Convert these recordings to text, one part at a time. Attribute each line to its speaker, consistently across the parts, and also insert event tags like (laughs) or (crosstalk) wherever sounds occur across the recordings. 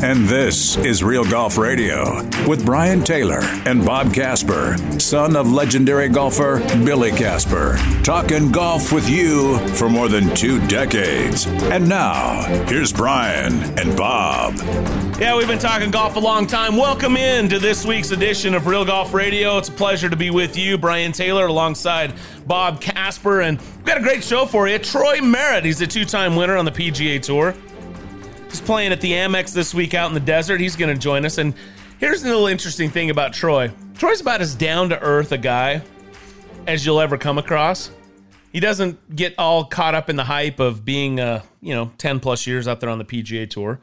Speaker 1: And this is Real Golf Radio with Brian Taylor and Bob Casper, son of legendary golfer Billy Casper, talking golf with you for more than two decades. And now, here's Brian and Bob.
Speaker 2: Yeah, we've been talking golf a long time. Welcome in to this week's edition of Real Golf Radio. It's a pleasure to be with you, Brian Taylor, alongside Bob Casper. And we've got a great show for you. Troy Merritt, he's a two time winner on the PGA Tour. He's playing at the Amex this week out in the desert. He's going to join us. And here's a little interesting thing about Troy Troy's about as down to earth a guy as you'll ever come across. He doesn't get all caught up in the hype of being, uh, you know, 10 plus years out there on the PGA Tour.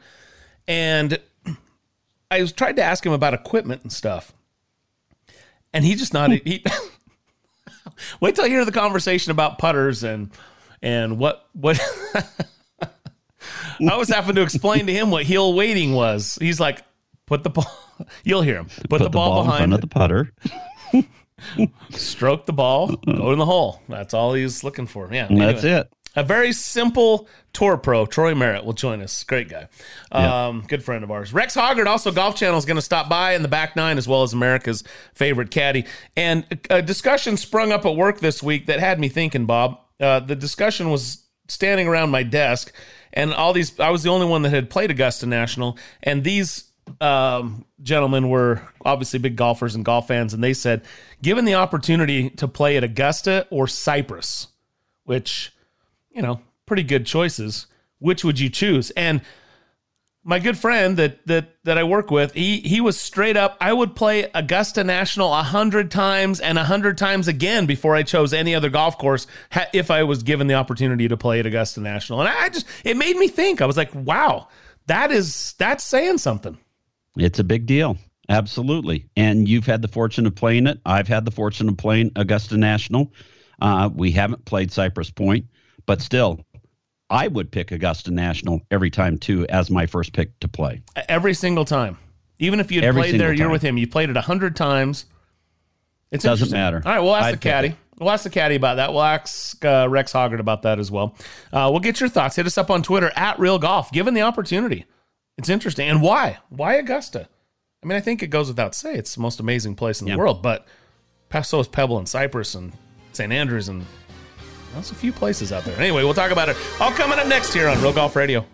Speaker 2: And (clears throat) I tried to ask him about equipment and stuff. And he just nodded. He, (laughs) wait till you hear the conversation about putters and and what what (laughs) I was having to explain to him what heel weighting was. He's like, put the ball. (laughs) You'll hear him. Put,
Speaker 3: Put
Speaker 2: the, ball,
Speaker 3: in front
Speaker 2: behind
Speaker 3: the putter. (laughs)
Speaker 2: stroke the ball, go in the hole. That's all he's looking for. Yeah,
Speaker 3: And that's it.
Speaker 2: A very simple tour pro, Troy Merritt, will join us. Great guy.
Speaker 3: Yeah.
Speaker 2: Um, good friend of ours. Rex Hoggard, also Golf Channel, is going to stop by in the back nine, as well as America's favorite caddy. And a discussion sprung up at work this week that had me thinking, Bob. Uh, the discussion was standing around my desk, and all these, I was the only one that had played Augusta National, and these um, gentlemen were obviously big golfers and golf fans, and they said, given the opportunity to play at Augusta or Cypress, which you know, pretty good choices. Which would you choose? And my good friend that that that I work with, he he was straight up. I would play Augusta National a hundred times and a hundred times again before I chose any other golf course ha- if I was given the opportunity to play at Augusta National. And I just it made me think. I was like, wow, that is that's saying something.
Speaker 3: It's a big deal. Absolutely. And you've had the fortune of playing it. I've had the fortune of playing Augusta National. Uh, we haven't played Cypress Point, but still, I would pick Augusta National every time too as my first pick to play.
Speaker 2: Every single time, even if you played there, you're with him. You played it a hundred times. It
Speaker 3: Doesn't matter.
Speaker 2: All right, we'll ask
Speaker 3: I'd
Speaker 2: the caddy. We'll ask the caddy about that. We'll ask uh, Rex Hoggard about that as well. Uh, we'll get your thoughts. Hit us up on Twitter at Real Golf. Given the opportunity, it's interesting. And why? Why Augusta? I mean, I think it goes without say. It's the most amazing place in the
Speaker 3: Yeah.
Speaker 2: world. But so is Pebble and Cypress and St. Andrews and there's a few places out there. Anyway, we'll talk about it all coming up next here on Real Golf Radio.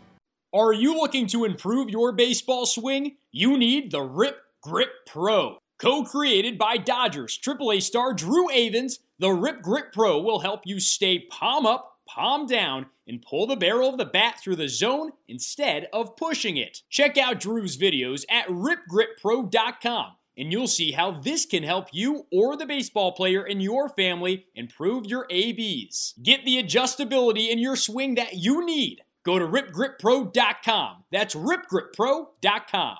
Speaker 4: Are you looking to improve your baseball swing? You need the Rip Grip Pro. Co created by Dodgers AAA star Drew Avans, the Rip Grip Pro will help you stay palm up, palm down, and pull the barrel of the bat through the zone instead of pushing it. Check out Drew's videos at ripgrippro.com and you'll see how this can help you or the baseball player in your family improve your ABs. Get the adjustability in your swing that you need. Go to ripgrippro.com. That's ripgrippro.com.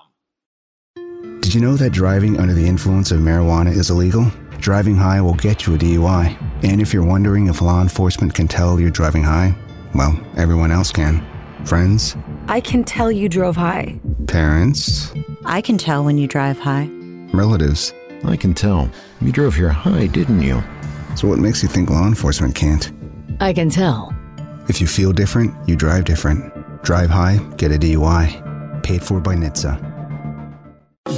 Speaker 5: Did you know that driving under the influence of marijuana is illegal? Driving high will get you a DUI. And if you're wondering if law enforcement can tell you're driving high, well, everyone else can. Friends,
Speaker 6: I can tell you drove high.
Speaker 5: parents,
Speaker 7: I can tell when you drive high.
Speaker 5: Relatives.
Speaker 8: I can tell. You drove here high, didn't you?
Speaker 5: So what makes you think law enforcement can't?
Speaker 6: I can tell.
Speaker 5: If you feel different, you drive different. Drive high, get a DUI. Paid for by NHTSA.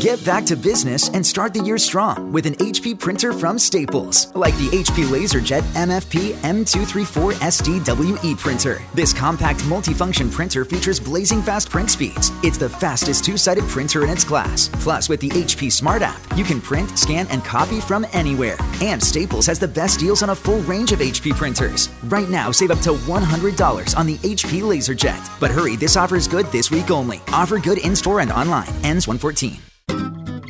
Speaker 9: Get back to business and start the year strong with an HP printer from Staples, like the HP LaserJet MFP M234 SDWE printer. This compact multifunction printer features blazing fast print speeds. It's the fastest two sided printer in its class. Plus, with the HP Smart app, you can print, scan, and copy from anywhere. And Staples has the best deals on a full range of HP printers. Right now, save up to $100 on the HP LaserJet. But hurry, this offer is good this week only. Offer good in store and online. Ends 114.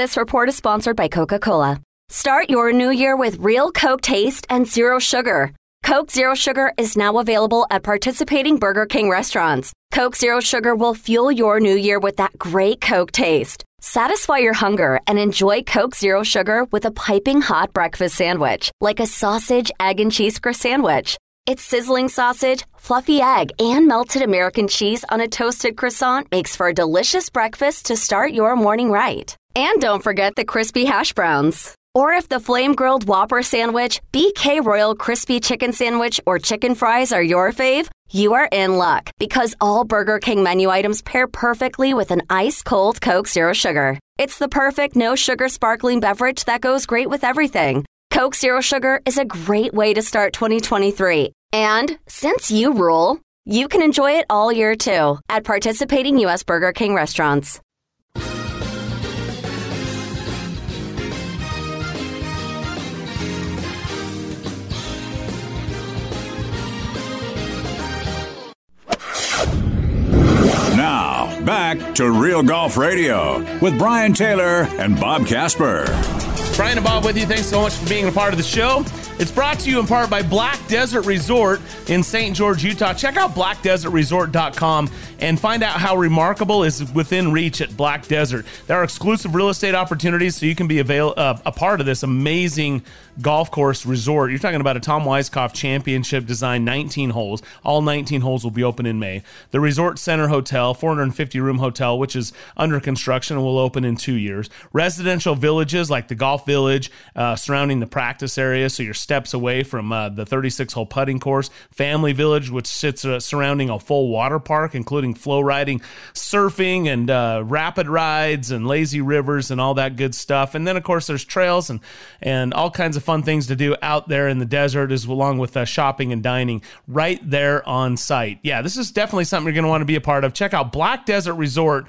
Speaker 10: This report is sponsored by Coca Cola. Start your new year with real Coke taste and zero sugar. Coke Zero Sugar is now available at participating Burger King restaurants. Coke Zero Sugar will fuel your new year with that great Coke taste. Satisfy your hunger and enjoy Coke Zero Sugar with a piping hot breakfast sandwich, like a sausage, egg, and cheese sandwich. Its sizzling sausage, fluffy egg, and melted American cheese on a toasted croissant makes for a delicious breakfast to start your morning right. And don't forget the crispy hash browns. Or if the flame grilled Whopper sandwich, BK Royal Crispy Chicken Sandwich, or chicken fries are your fave, you are in luck because all Burger King menu items pair perfectly with an ice cold Coke Zero Sugar. It's the perfect no sugar sparkling beverage that goes great with everything. Coke Zero Sugar is a great way to start 2023. And since you rule, you can enjoy it all year too at participating U.S. Burger King restaurants.
Speaker 1: Now, back to Real Golf Radio with Brian Taylor and Bob Casper.
Speaker 2: Brian and Bob with you. Thanks so much for being a part of the show. It's brought to you in part by Black Desert Resort in St. George, Utah. Check out blackdesertresort.com and find out how remarkable is within reach at Black Desert. There are exclusive real estate opportunities so you can be avail- uh, a part of this amazing golf course resort. You're talking about a Tom Weiskopf championship design 19 holes. All 19 holes will be open in May. The Resort Center Hotel, 450 room hotel, which is under construction and will open in two years. Residential villages like the Golf Village uh, surrounding the practice area, so you're steps away from uh, the 36 hole putting course. Family Village, which sits uh, surrounding a full water park, including flow riding, surfing, and uh, rapid rides and lazy rivers and all that good stuff. And then, of course, there's trails and and all kinds of fun things to do out there in the desert, as along with uh, shopping and dining right there on site. Yeah, this is definitely something you're going to want to be a part of. Check out Black Desert Resort.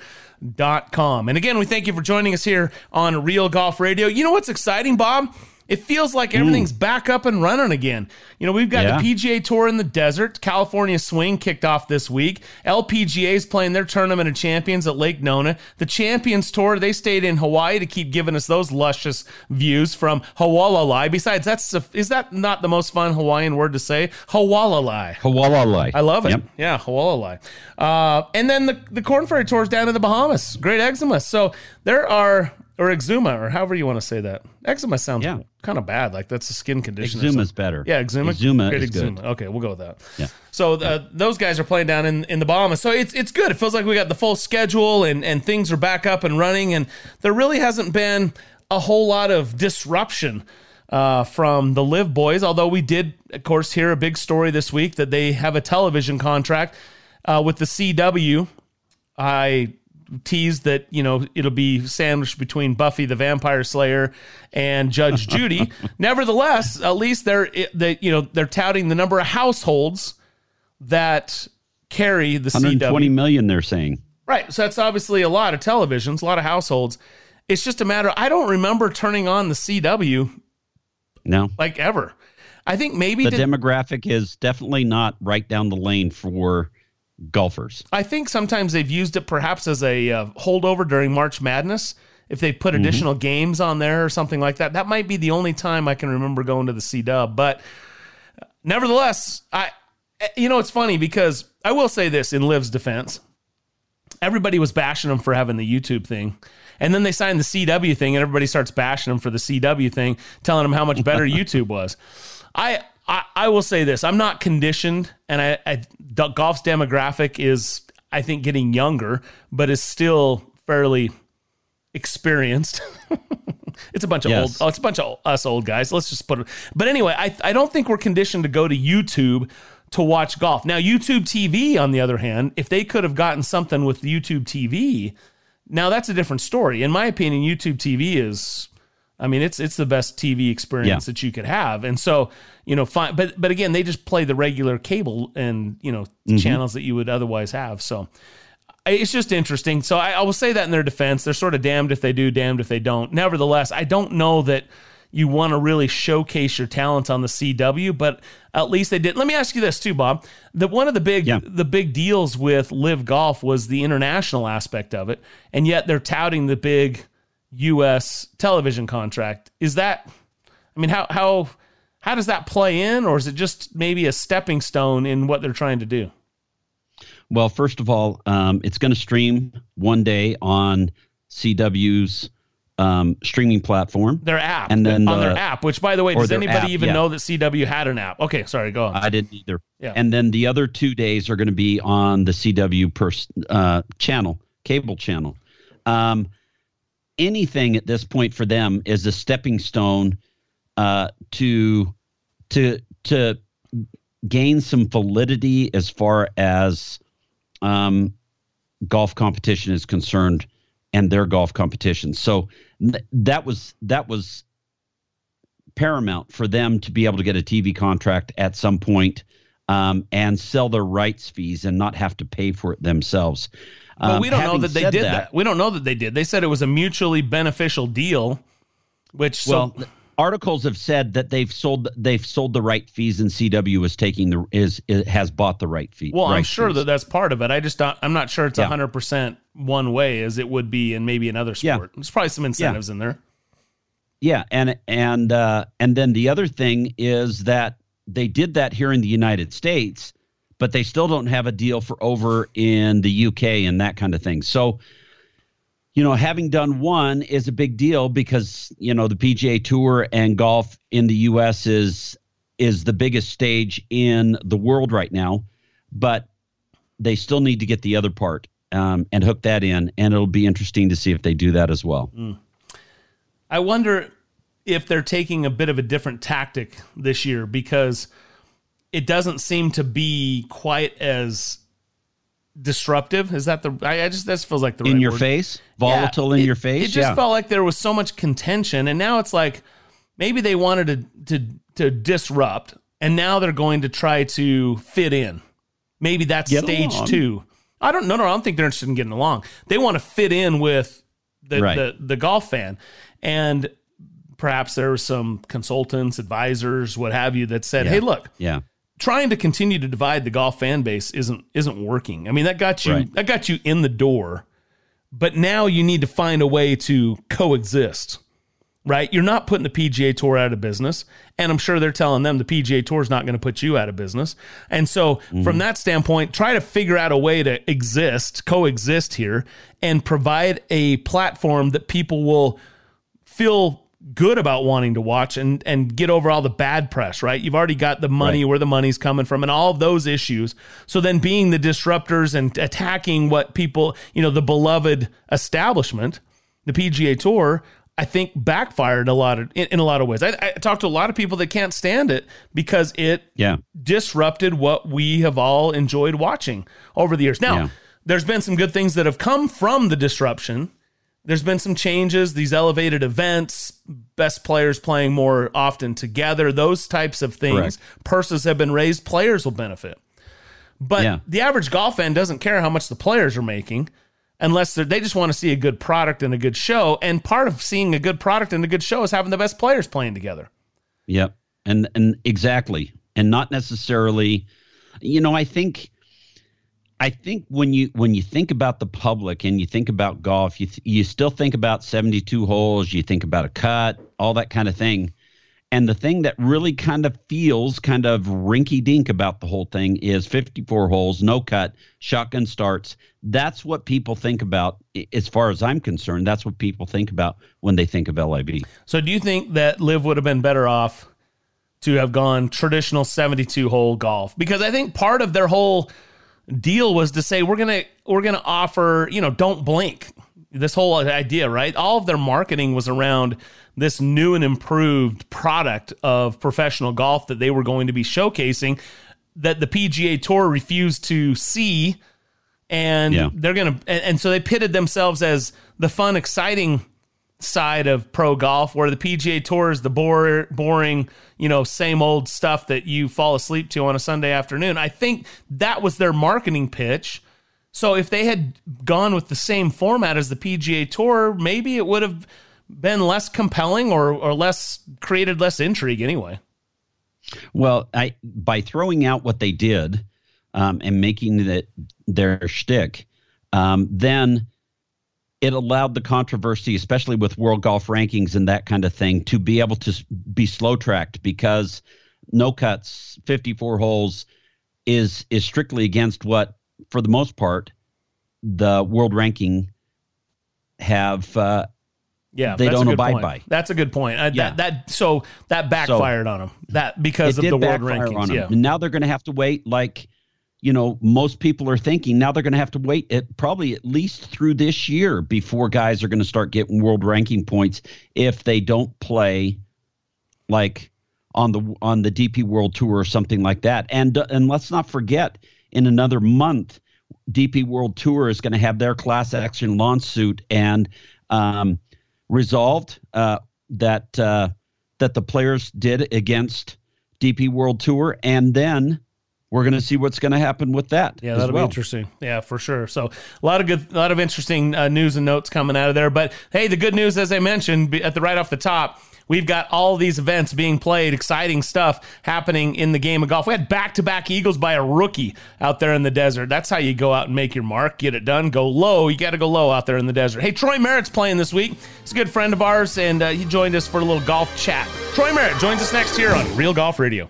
Speaker 2: Dot com. And again, we thank you for joining us here on Real Golf Radio. You know what's exciting, Bob? It feels like everything's mm. back up and running again. You know, we've got yeah. the PGA Tour in the desert. California Swing kicked off this week. LPGA is playing their tournament of champions at Lake Nona. The Champions Tour, they stayed in Hawaii to keep giving us those luscious views from Hualalai. Besides, that's is that not the most fun Hawaiian word to say? Hualalai.
Speaker 3: Hualalai.
Speaker 2: I love it. Yep. Yeah, Hualalai. Uh, and then the, the Korn Ferry Tour is down in the Bahamas. Great eczema. So there are or eczema, or however you want to say that. Eczema sounds yeah. kind of bad. Like that's a skin condition.
Speaker 3: Eczema is better.
Speaker 2: Yeah, eczema.
Speaker 3: Eczema Great is eczema.
Speaker 2: good. Okay, we'll go with that.
Speaker 3: Yeah.
Speaker 2: So uh, those guys are playing down in, in the Bahamas. So it's it's good. It feels like we got the full schedule and and things are back up and running. And there really hasn't been a whole lot of disruption. Uh, from the LIV Boys, although we did, of course, hear a big story this week that they have a television contract uh, with the CW. I teased that you know it'll be sandwiched between Buffy the Vampire Slayer and Judge (laughs) Judy. Nevertheless, at least they're they you know they're touting the number of households that carry the
Speaker 3: 120
Speaker 2: CW.
Speaker 3: million they're saying.
Speaker 2: Right, so that's obviously a lot of televisions, a lot of households. It's just a matter. I don't remember turning on the CW.
Speaker 3: No,
Speaker 2: like ever. I think maybe
Speaker 3: the demographic is definitely not right down the lane for golfers.
Speaker 2: I think sometimes they've used it perhaps as a uh, holdover during March Madness. If they put mm-hmm. additional mm-hmm. games on there or something like that, that might be the only time I can remember going to the C Dub. But nevertheless, I you know, it's funny because I will say this in Liv's defense. Everybody was bashing them for having the YouTube thing. And then they signed the CW thing, and everybody starts bashing them for the CW thing, telling them how much better (laughs) YouTube was. I, I, I will say this: I'm not conditioned, and I, I golf's demographic is, I think, getting younger, but is still fairly experienced. (laughs) it's a bunch of
Speaker 3: Yes.
Speaker 2: old. Oh, it's a bunch of us old guys. Let's just put it. But anyway, I I don't think we're conditioned to go to YouTube to watch golf. Now, YouTube TV, on the other hand, if they could have gotten something with YouTube TV, now that's a different story. In my opinion, YouTube TV is. I mean, it's it's the best TV experience
Speaker 3: Yeah.
Speaker 2: that you could have, and so you know, fine. But but again, they just play the regular cable and you know
Speaker 3: Mhm.
Speaker 2: channels that you would otherwise have. So it's just interesting. So I, I will say that in their defense, they're sort of damned if they do, damned if they don't. Nevertheless, I don't know that you want to really showcase your talents on the CW, but at least they did. Let me ask you this too, Bob. That one of the big the big deals with LIV Golf was the international aspect of it, and yet they're touting the big U.S. television contract. Is that? I mean, how how how does that play in, or is it just maybe a stepping stone in what they're trying to do?
Speaker 3: Well, first of all, um, it's going to stream one day on CW's um, streaming platform.
Speaker 2: Their app,
Speaker 3: and then
Speaker 2: on their app. Which, by the way, does anybody
Speaker 3: app,
Speaker 2: even
Speaker 3: yeah.
Speaker 2: know that CW had an app? Okay, sorry, go on.
Speaker 3: I didn't either.
Speaker 2: Yeah.
Speaker 3: And then the other two days are going to be on the CW pers- uh, channel, cable channel. Um, anything at this point for them is a stepping stone uh, to to to gain some validity as far as um, golf competition is concerned and their golf competition. So th- that was that was paramount for them to be able to get a TV contract at some point, um, and sell their rights fees and not have to pay for it themselves.
Speaker 2: But
Speaker 3: Um,
Speaker 2: we don't know that they did that. We don't know that they did. They said it was a mutually beneficial deal, which
Speaker 3: Well,
Speaker 2: so
Speaker 3: articles have said that they've sold they've sold the right fees, and CW is taking the is, is has bought the right fee.
Speaker 2: well, I'm sure
Speaker 3: fees.
Speaker 2: that that's part of it. I just don't, I'm not sure it's
Speaker 3: Yeah.
Speaker 2: 100 percent one way as it would be in maybe another sport. There's probably some incentives in there.
Speaker 3: Yeah, and and uh, and then the other thing is that they did that here in the United States, but they still don't have a deal for over in the UK and that kind of thing. So, you know, having done one is a big deal because you know the PGA Tour and golf in the US is is the biggest stage in the world right now, but they still need to get the other part um, and hook that in, and it'll be interesting to see if they do that as well.
Speaker 2: I wonder if they're taking a bit of a different tactic this year because it doesn't seem to be quite as disruptive. Is that the? I, I just that feels like the
Speaker 3: in
Speaker 2: right
Speaker 3: your
Speaker 2: word.
Speaker 3: face, volatile in
Speaker 2: it-
Speaker 3: your face.
Speaker 2: It just
Speaker 3: yeah.
Speaker 2: felt like there was so much contention, and now it's like maybe they wanted to to to disrupt, and now they're going to try to fit in. Maybe that's
Speaker 3: Get
Speaker 2: stage
Speaker 3: along.
Speaker 2: two. I don't no no. I don't think they're interested in getting along. They want to fit in with the
Speaker 3: Right.
Speaker 2: the, the golf fan, and perhaps there were some consultants, advisors, what have you, that said,
Speaker 3: Yeah.
Speaker 2: "Hey, look,
Speaker 3: yeah.
Speaker 2: trying to continue to divide the golf fan base isn't isn't working. I mean, that got you
Speaker 3: Right.
Speaker 2: that got you in the door, but now you need to find a way to coexist. Right? You're not putting the PGA Tour out of business, and I'm sure they're telling them the PGA Tour is not going to put you out of business. And so, mm-hmm. from that standpoint, try to figure out a way to exist, coexist here, and provide a platform that people will feel good about wanting to watch and and get over all the bad press, right? You've already got the money
Speaker 3: Right.
Speaker 2: where the money's coming from and all of those issues. So then being the disruptors and attacking what people, you know, the beloved establishment, the PGA Tour, I think backfired a lot of in, in a lot of ways. I, I talked to a lot of people that can't stand it because it
Speaker 3: Yeah.
Speaker 2: disrupted what we have all enjoyed watching over the years. Now,
Speaker 3: Yeah.
Speaker 2: there's been some good things that have come from the disruption. There's been some changes, these elevated events, best players playing more often together, those types of things.
Speaker 3: Correct.
Speaker 2: Purses have been raised, players will benefit. But
Speaker 3: Yeah.
Speaker 2: the average golf fan doesn't care how much the players are making unless they're, they just want to see a good product and a good show. And part of seeing a good product and a good show is having the best players playing together.
Speaker 3: Yep. And and exactly. And not necessarily you know, I think I think when you when you think about the public and you think about golf, you th- you still think about 72 holes, you think about a cut, all that kind of thing. And the thing that really kind of feels kind of rinky dink about the whole thing is 54 holes, no cut, shotgun starts. That's what people think about, as far as I'm concerned. That's what people think about when they think of LIV.
Speaker 2: So, do you think that LIV would have been better off to have gone traditional 72 hole golf? Because I think part of their whole deal was to say we're gonna we're gonna offer you know don't blink. This whole idea right? All of their marketing was around this new and improved product of professional golf that they were going to be showcasing that the PGA Tour refused to see. And yeah. they're going to and, and, so they pitted themselves as the fun exciting side of pro golf where the PGA Tour is the bore, boring, you know, same old stuff that you fall asleep to on a Sunday afternoon. I think that was their marketing pitch. So if they had gone with the same format as the PGA Tour, maybe it would have been less compelling or or less created less intrigue anyway.
Speaker 3: Well, I by throwing out what they did um, and making it their shtick, um, then it allowed the controversy, especially with world golf rankings and that kind of thing, to be able to be slow tracked because no cuts, 54 holes is is strictly against what, for the most part, the world ranking have uh,
Speaker 2: yeah,
Speaker 3: they don't abide
Speaker 2: point.
Speaker 3: by.
Speaker 2: That's a good point. Uh, yeah. That that so that backfired so, on them. That because of the world rankings. Yeah.
Speaker 3: And now they're going to have to wait like you know most people are thinking now they're going to have to wait at probably at least through this year before guys are going to start getting world ranking points if they don't play like on the on the DP World Tour or something like that. And uh, and let's not forget in another month DP World Tour is going to have their class action lawsuit and um, resolved uh, that uh, that the players did against DP World Tour, and then we're going to see what's going to happen with that.
Speaker 2: Yeah, that'll well. be interesting. Yeah, for sure. So a lot of good, a lot of interesting uh, news and notes coming out of there. But hey, the good news, as I mentioned at the right off the top We've got all these events being played, exciting stuff happening in the game of golf. We had back to back Eagles by a rookie out there in the desert. That's how you go out and make your mark, get it done, go low. You got to go low out there in the desert. Hey, Troy Merritt's playing this week. He's a good friend of ours, and uh, he joined us for a little golf chat. Troy Merritt joins us next here on Real Golf Radio.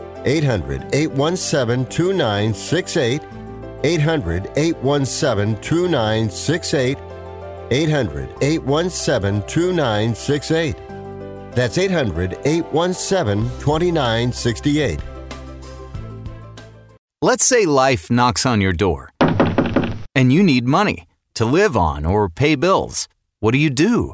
Speaker 11: 800 817 2968. 800 817 2968. 800 817 2968. That's 800 817 2968.
Speaker 12: Let's say life knocks on your door and you need money to live on or pay bills. What do you do?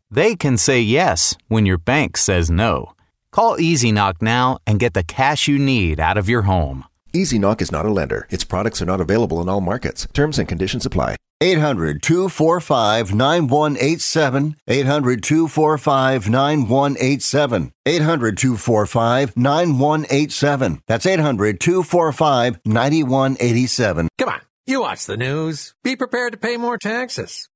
Speaker 12: they can say yes when your bank says no. Call Easy Knock now and get the cash you need out of your home.
Speaker 8: Easy Knock is not a lender. Its products are not available in all markets. Terms and conditions apply.
Speaker 11: 800 245 9187. 800 245 9187. 800 245 9187. That's 800 245 9187.
Speaker 13: Come on. You watch the news. Be prepared to pay more taxes.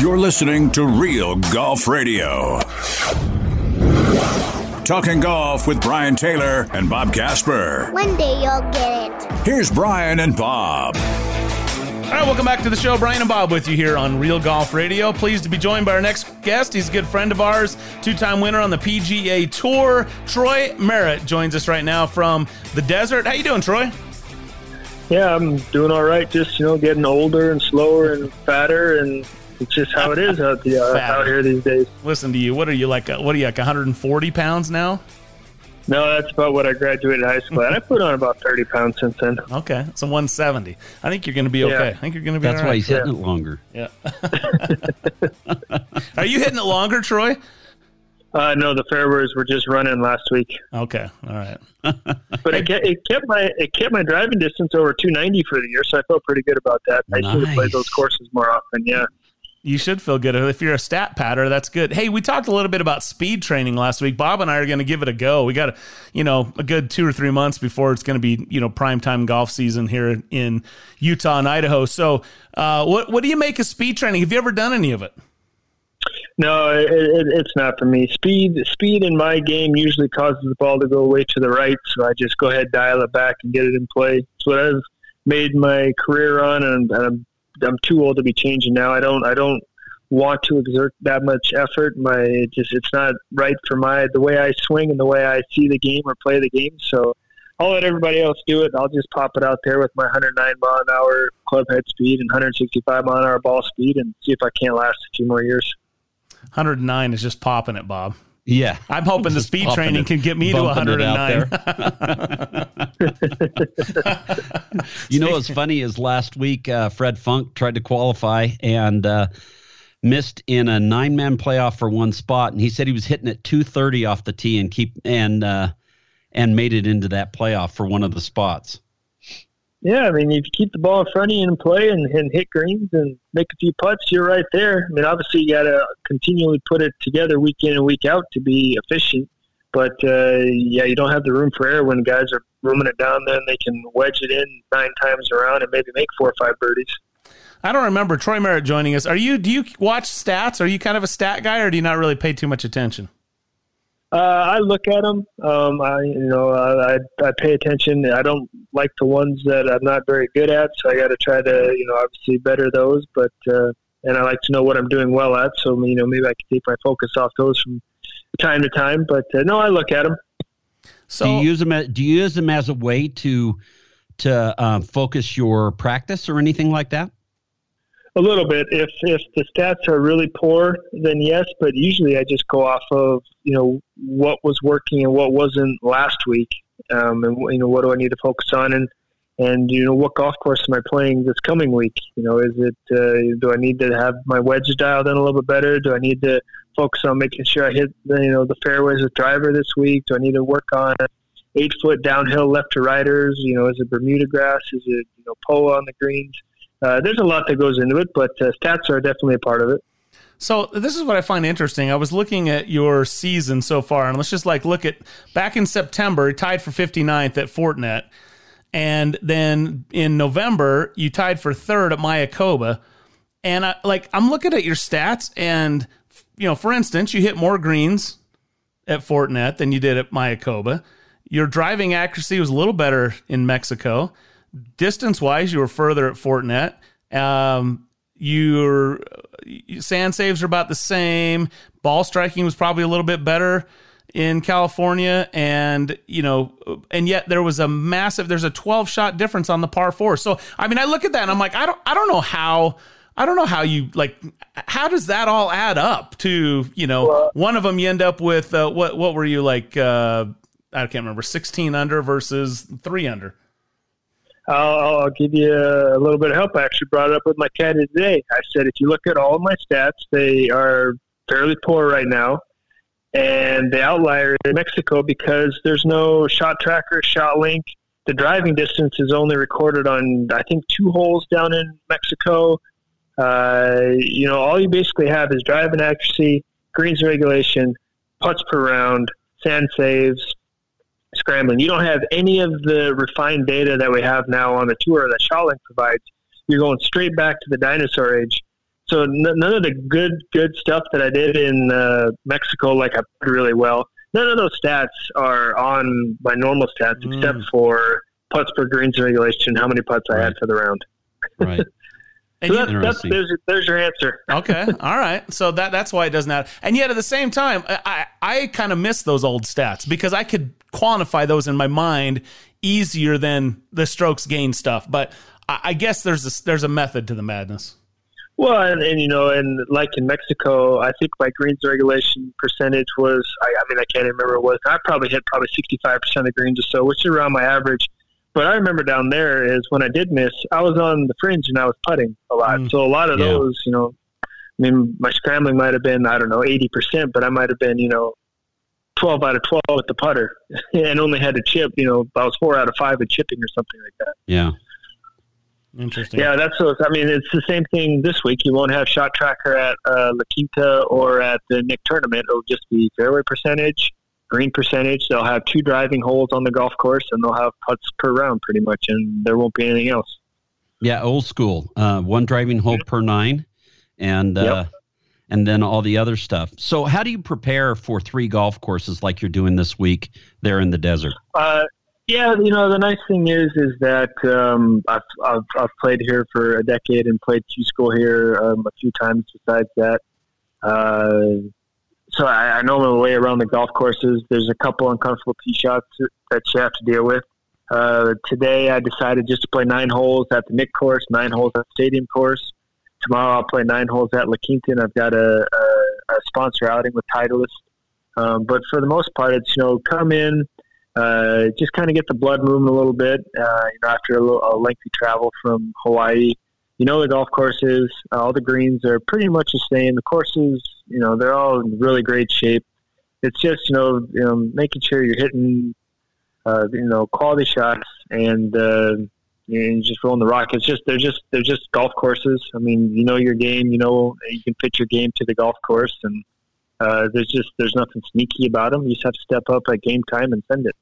Speaker 1: You're listening to Real Golf Radio. Talking golf with Brian Taylor and Bob Casper.
Speaker 14: One day you'll get it.
Speaker 1: Here's Brian and Bob.
Speaker 2: All right, welcome back to the show. Brian and Bob with you here on Real Golf Radio. Pleased to be joined by our next guest. He's a good friend of ours, two time winner on the PGA Tour. Troy Merritt joins us right now from the desert. How you doing, Troy?
Speaker 15: Yeah, I'm doing all right. Just you know, getting older and slower and fatter, and it's just how it is out, the, uh, out here these days.
Speaker 2: Listen to you. What are you like? uh, What are you like? 140 pounds now?
Speaker 15: No, that's about what I graduated high school, at. I put on about 30 pounds since then.
Speaker 2: Okay, so 170. I think you're going to be okay.
Speaker 15: Yeah.
Speaker 2: I think you're going to be.
Speaker 3: That's
Speaker 2: all
Speaker 3: why
Speaker 2: right.
Speaker 3: he's hitting it longer.
Speaker 2: Yeah. (laughs) Are you hitting it longer, Troy?
Speaker 15: Uh, no, the fairways were just running last week.
Speaker 2: Okay, all right.
Speaker 15: But it, kept, it kept my it kept my driving distance over 290 for the year, so I felt pretty good about that. I should have played those courses more often. Yeah.
Speaker 2: You should feel good. If you're a stat patter, that's good. Hey, we talked a little bit about speed training last week. Bob and I are going to give it a go. We got, a, you know, a good two or three months before it's going to be, you know, prime time golf season here in Utah and Idaho. So, uh, what what do you make of speed training? Have you ever done any of it?
Speaker 15: No, it, it, it's not for me. Speed, speed in my game usually causes the ball to go way to the right, so I just go ahead, dial it back, and get it in play. It's what I've made my career on, and I'm too old to be changing now. I don't I don't want to exert that much effort. My it just it's not right for my the way I swing and the way I see the game or play the game. So I'll let everybody else do it. I'll just pop it out there with my 109 mile an hour club head speed and 165 mile an hour ball speed, and see if I can't last a few more years.
Speaker 2: 109 is just popping it, Bob.
Speaker 3: Yeah.
Speaker 2: I'm hoping the speed training
Speaker 3: it,
Speaker 2: can get me to
Speaker 3: bumping it out
Speaker 2: 109. (laughs)
Speaker 3: You know what's funny is last week uh, Fred Funk tried to qualify and uh, missed in a nine man playoff for one spot, and he said he was hitting at two thirty off the tee and keep and uh, and made it into that playoff for one of the spots.
Speaker 15: Yeah, I mean, if you keep the ball in front of you and play and, and hit greens and make a few putts, you're right there. I mean, obviously, you got to continually put it together week in and week out to be efficient. But uh, yeah, you don't have the room for error when guys are rooming it down. Then they can wedge it in nine times around and maybe make four or five birdies.
Speaker 2: I don't remember Troy Merritt joining us. Are you? Do you watch stats? Are you kind of a stat guy, or do you not really pay too much attention?
Speaker 15: Uh, I look at them. Um, I you know I, I I pay attention. I don't like the ones that I'm not very good at, so I got to try to you know obviously better those. But uh, and I like to know what I'm doing well at, so you know maybe I can take my focus off those from time to time. But uh, no, I look at them.
Speaker 2: So
Speaker 3: do you use them? As, do you use them as a way to to um, focus your practice or anything like that?
Speaker 15: A little bit. If if the stats are really poor, then yes. But usually, I just go off of you know what was working and what wasn't last week, um, and you know what do I need to focus on, and and you know what golf course am I playing this coming week? You know, is it uh, do I need to have my wedge dialed in a little bit better? Do I need to focus on making sure I hit the, you know the fairways with driver this week? Do I need to work on eight foot downhill left to righters? You know, is it Bermuda grass? Is it you know POA on the greens? Uh, there's a lot that goes into it, but uh, stats are definitely a part of it.
Speaker 2: So this is what I find interesting. I was looking at your season so far, and let's just like look at back in September, you tied for 59th at Fortinet, and then in November you tied for third at Mayakoba. And I, like I'm looking at your stats, and you know, for instance, you hit more greens at Fortinet than you did at Mayakoba. Your driving accuracy was a little better in Mexico. Distance wise, you were further at Fortinet. Um, your sand saves are about the same. Ball striking was probably a little bit better in California, and you know, and yet there was a massive. There's a 12 shot difference on the par four. So I mean, I look at that and I'm like, I don't, I don't know how. I don't know how you like. How does that all add up to you know well, one of them you end up with uh, what what were you like? Uh, I can't remember sixteen under versus three under.
Speaker 15: I'll, I'll, give you a little bit of help. I actually brought it up with my caddy today. I said, if you look at all of my stats, they are fairly poor right now. And the outlier is Mexico because there's no shot tracker, ShotLink. The driving distance is only recorded on, I think, two holes down in Mexico. Uh, you know, all you basically have is driving accuracy, greens regulation, putts per round, sand saves, scrambling. You don't have any of the refined data that we have now on the tour that ShotLink provides. You're going straight back to the dinosaur age. So n- none of the good good stuff that I did in uh, Mexico, like I played really well. None of those stats are on my normal stats, mm. except for putts per greens regulation, how many putts right. I had for the round.
Speaker 3: Right. (laughs)
Speaker 15: so that's, that's, there's, there's your answer.
Speaker 2: okay, (laughs) all right. So that that's why it doesn't matter. And yet at the same time, I I kind of miss those old stats because I could quantify those in my mind easier than the strokes gain stuff. But I, I guess there's a, there's a method to the madness.
Speaker 15: Well, and, and, you know, and like in Mexico, I think my greens regulation percentage was, I, I mean, I can't remember what it was. I probably hit probably 65% of greens or so, which is around my average. But I remember down there is when I did miss, I was on the fringe and I was putting a lot. Mm, so a lot of yeah. those, you know, I mean, my scrambling might have been, I don't know, 80%, but I might have been, you know, 12 out of 12 with the putter (laughs) and only had to chip, you know, I was four out of five at chipping or something like that.
Speaker 3: Yeah.
Speaker 2: Interesting.
Speaker 15: Yeah, that's what I mean. It's the same thing this week. You won't have shot tracker at uh, La Quinta or at the Nick tournament. It'll just be fairway percentage, green percentage. They'll have two driving holes on the golf course, and they'll have putts per round, pretty much, and there won't be anything else.
Speaker 3: Yeah, old school. Uh, one driving hole per nine, and uh, yep. and then all the other stuff. So, how do you prepare for three golf courses like you're doing this week there in the desert?
Speaker 15: Uh, yeah, you know the nice thing is is that um, I've, I've, I've played here for a decade and played Q school here um, a few times. Besides that, uh, so I, I know my way around the golf courses. There's a couple uncomfortable tee shots that you have to deal with. Uh, today I decided just to play nine holes at the Nick course, nine holes at the Stadium course. Tomorrow I'll play nine holes at La Quinta. I've got a, a, a sponsor outing with Titleist. Um, but for the most part, it's you know come in uh, just kind of get the blood moving a little bit. Uh, you know, after a, little, a, lengthy travel from Hawaii, you know the golf courses, all the greens are pretty much the same. The courses, you know, they're all in really great shape. It's just you know, you know making sure you're hitting, uh, you know, quality shots and. Uh, and just rolling the rock. It's just they're just they're just golf courses. I mean, you know your game. You know you can fit your game to the golf course, and uh, there's just there's nothing sneaky about them. You just have to step up at game time and send it.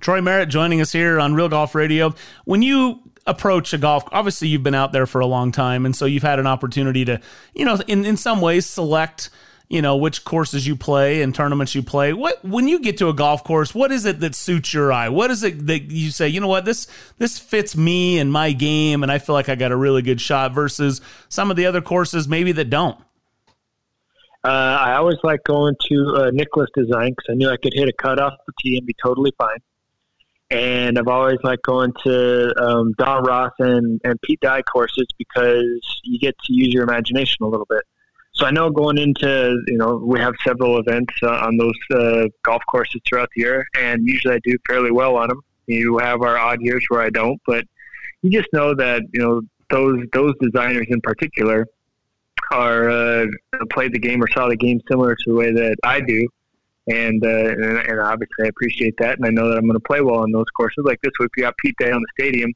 Speaker 2: Troy Merritt joining us here on Real Golf Radio. When you approach a golf, obviously you've been out there for a long time, and so you've had an opportunity to, you know, in in some ways select you know which courses you play and tournaments you play. What when you get to a golf course what is it that suits your eye? What is it that you say you know what? This this fits me and my game and i feel like i got a really good shot versus some of the other courses maybe that don't?
Speaker 15: Uh, I always like going to uh, Nicklaus Design because I knew I could hit a cut off the tee and be totally fine. And I've always liked going to um, Donald Ross and, and Pete Dye courses because you get to use your imagination a little bit. So I know going into, you know, we have several events uh, on those uh, golf courses throughout the year, and usually I do fairly well on them. You have our odd years where I don't, but you just know that, you know, those those designers in particular are uh, played the game or saw the game similar to the way that I do, and, uh, and and obviously I appreciate that, and I know that I'm going to play well on those courses. Like this week, we got Pete Dye on the stadium.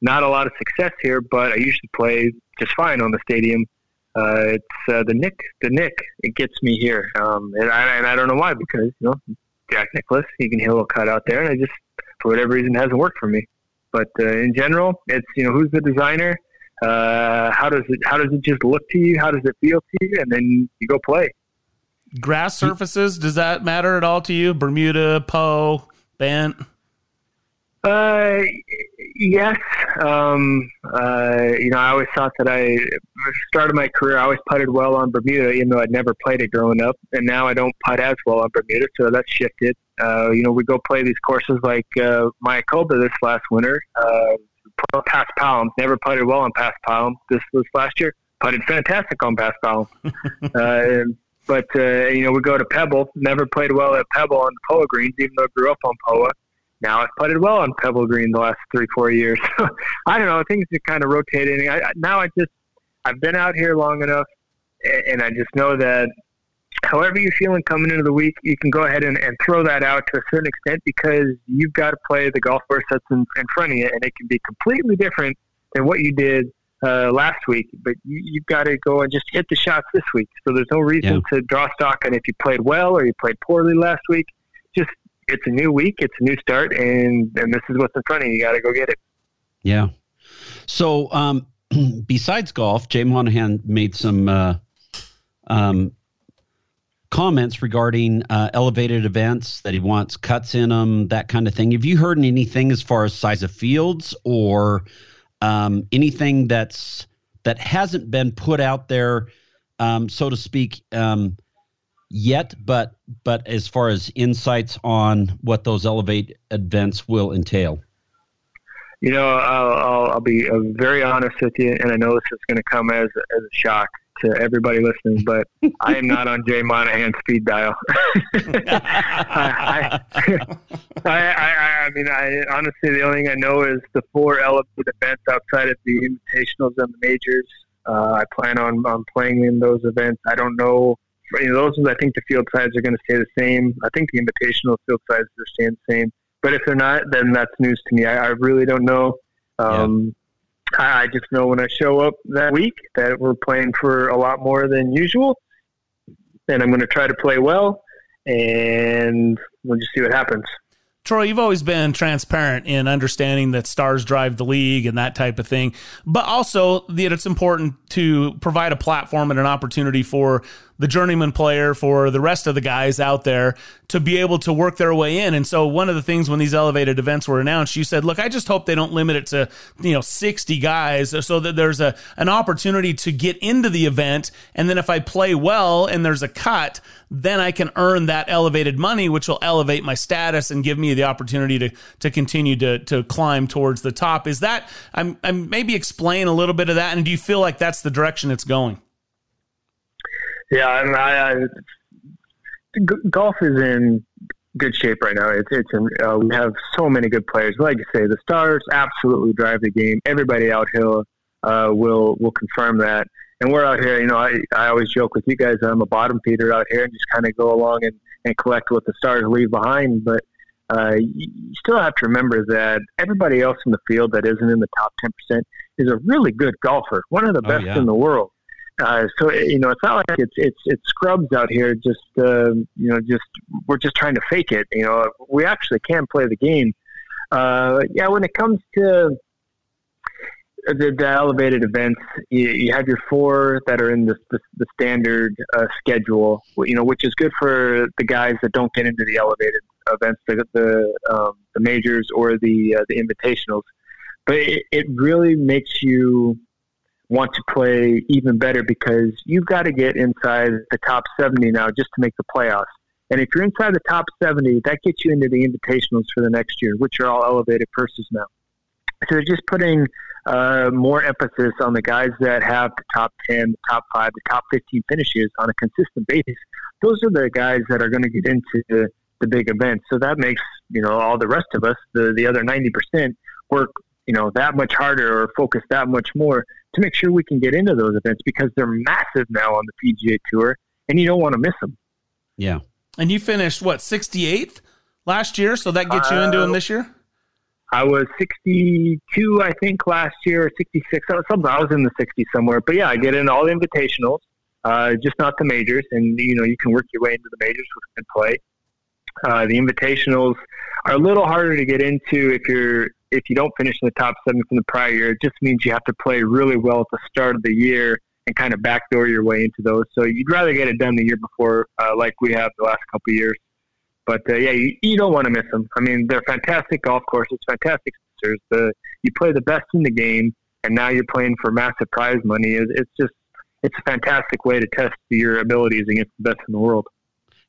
Speaker 15: Not a lot of success here, but I usually play just fine on the stadium. Uh, it's uh, the Nick, the Nick. It gets me here, um, and, I, and I don't know why because you know Jack Nicklaus, he can hit a little cut out there, and I just for whatever reason it hasn't worked for me. But uh, in general, it's you know who's the designer, uh, how does it how does it just look to you? How does it feel to you? And then you go play.
Speaker 2: Grass surfaces does that matter at all to you? Bermuda, Poa, bent.
Speaker 15: Uh, yes. Um, uh, you know, I always thought that I started my career. I always putted well on Bermuda, even though I'd never played it growing up. And now I don't putt as well on Bermuda, so that's shifted. Uh, you know, we go play these courses like uh, Mayakoba this last winter. Uh, paspalum. Never putted well on past Palm this was last year. putted fantastic on paspalum. (laughs) uh, but uh, you know, we go to Pebble. Never played well at Pebble on the Poa greens, even though I grew up on Poa. Now I've putted well on Pebble Green the last three, four years. (laughs) I don't know. Things are kind of rotating. I, now I just I've been out here long enough, and I just know that however you're feeling coming into the week, you can go ahead and, and throw that out to a certain extent because you've got to play the golf course that's in, in front of you, and it can be completely different than what you did uh, last week. But you, you've got to go and just hit the shots this week. So there's no reason yeah. to draw stock on if you played well or you played poorly last week. Just it's a new week, it's a new start, and and this is what's in front of you. You got to go get it.
Speaker 3: Yeah. So um, (clears throat) besides golf, Jay Monahan made some uh, um, comments regarding uh, elevated events that he wants cuts in them, that kind of thing. Have you heard anything as far as size of fields or um, anything that's that hasn't been put out there, um, so to speak, um, yet? But but as far as insights on what those elevate events will entail.
Speaker 15: You know, I'll, I'll, I'll be uh, very honest with you, and I know this is going to come as as a shock to everybody listening, but I am not on Jay Monahan's speed dial. (laughs) I, I, I, I, mean, I honestly, the only thing I know is the four elevated events outside of the invitationals and the majors. Uh, I plan on, on playing in those events. I don't know. You know, those, ones, I think the field sizes are going to stay the same. I think the invitational field sizes are staying the same. But if they're not, then that's news to me. I, I really don't know. Um, yeah I just know when I show up that week that we're playing for a lot more than usual, and I'm going to try to play well, and we'll just see what happens.
Speaker 2: Troy, you've always been transparent in understanding that stars drive the league and that type of thing, but also that it's important to provide a platform and an opportunity for the journeyman player, for the rest of the guys out there to be able to work their way in. And so one of the things when these elevated events were announced, you said, look, I just hope they don't limit it to, you know, 60 guys so that there's a an opportunity to get into the event. And then if I play well and there's a cut, then I can earn that elevated money, which will elevate my status and give me the opportunity to to continue to to climb towards the top. Is that I'm, I'm maybe explain a little bit of that, and do you feel like that's the direction it's going?
Speaker 15: Yeah, I, mean, I, golf is in good shape right now. It's it's in, uh, we have so many good players. Like you say, the stars absolutely drive the game. Everybody out here uh, will will confirm that. And we're out here. You know, I I always joke with you guys. I'm a bottom feeder out here and just kind of go along and and collect what the stars leave behind. But uh, you still have to remember that everybody else in the field that isn't in the top 10% is a really good golfer, one of the oh, best yeah. in the world. Uh, so you know, it's not like it's it's it's scrubs out here. Just uh, you know, just we're just trying to fake it. You know, we actually can play the game. Uh, yeah, when it comes to the, the elevated events, you, you, have your four that are in the the, the standard uh, schedule. You know, which is good for the guys that don't get into the elevated events, the the, um, the majors or the uh, the invitationals. But it, it really makes you want to play even better because you've got to get inside the top 70 now just to make the playoffs. And if you're inside the top 70, that gets you into the invitationals for the next year, which are all elevated purses now. So they're just putting uh, more emphasis on the guys that have the top 10, the top 5, the top 15 finishes on a consistent basis. Those are the guys that are going to get into the, the big events. So that makes, you know, all the rest of us, the, the other 90%, work you know that much harder or focus that much more to make sure we can get into those events because they're massive now on the PGA Tour, and you don't want to miss them.
Speaker 3: Yeah.
Speaker 2: And you finished what 68th last year, so that gets you into them uh, this year.
Speaker 15: I was 62, I think, last year, or 66. Something I was in the 60s somewhere. But yeah, I get in all the invitationals, uh, just not the majors. And you know, you can work your way into the majors with good play. Uh, the invitationals are a little harder to get into if you're if you don't finish in the top seven from the prior year. It just means you have to play really well at the start of the year and kind of backdoor your way into those. So you'd rather get it done the year before, uh, like we have the last couple years. But uh, yeah, you, you don't want to miss them. I mean, they're fantastic golf courses, fantastic sisters. The you play the best in the game, and now you're playing for massive prize money. It's just it's a fantastic way to test your abilities against the best in the world.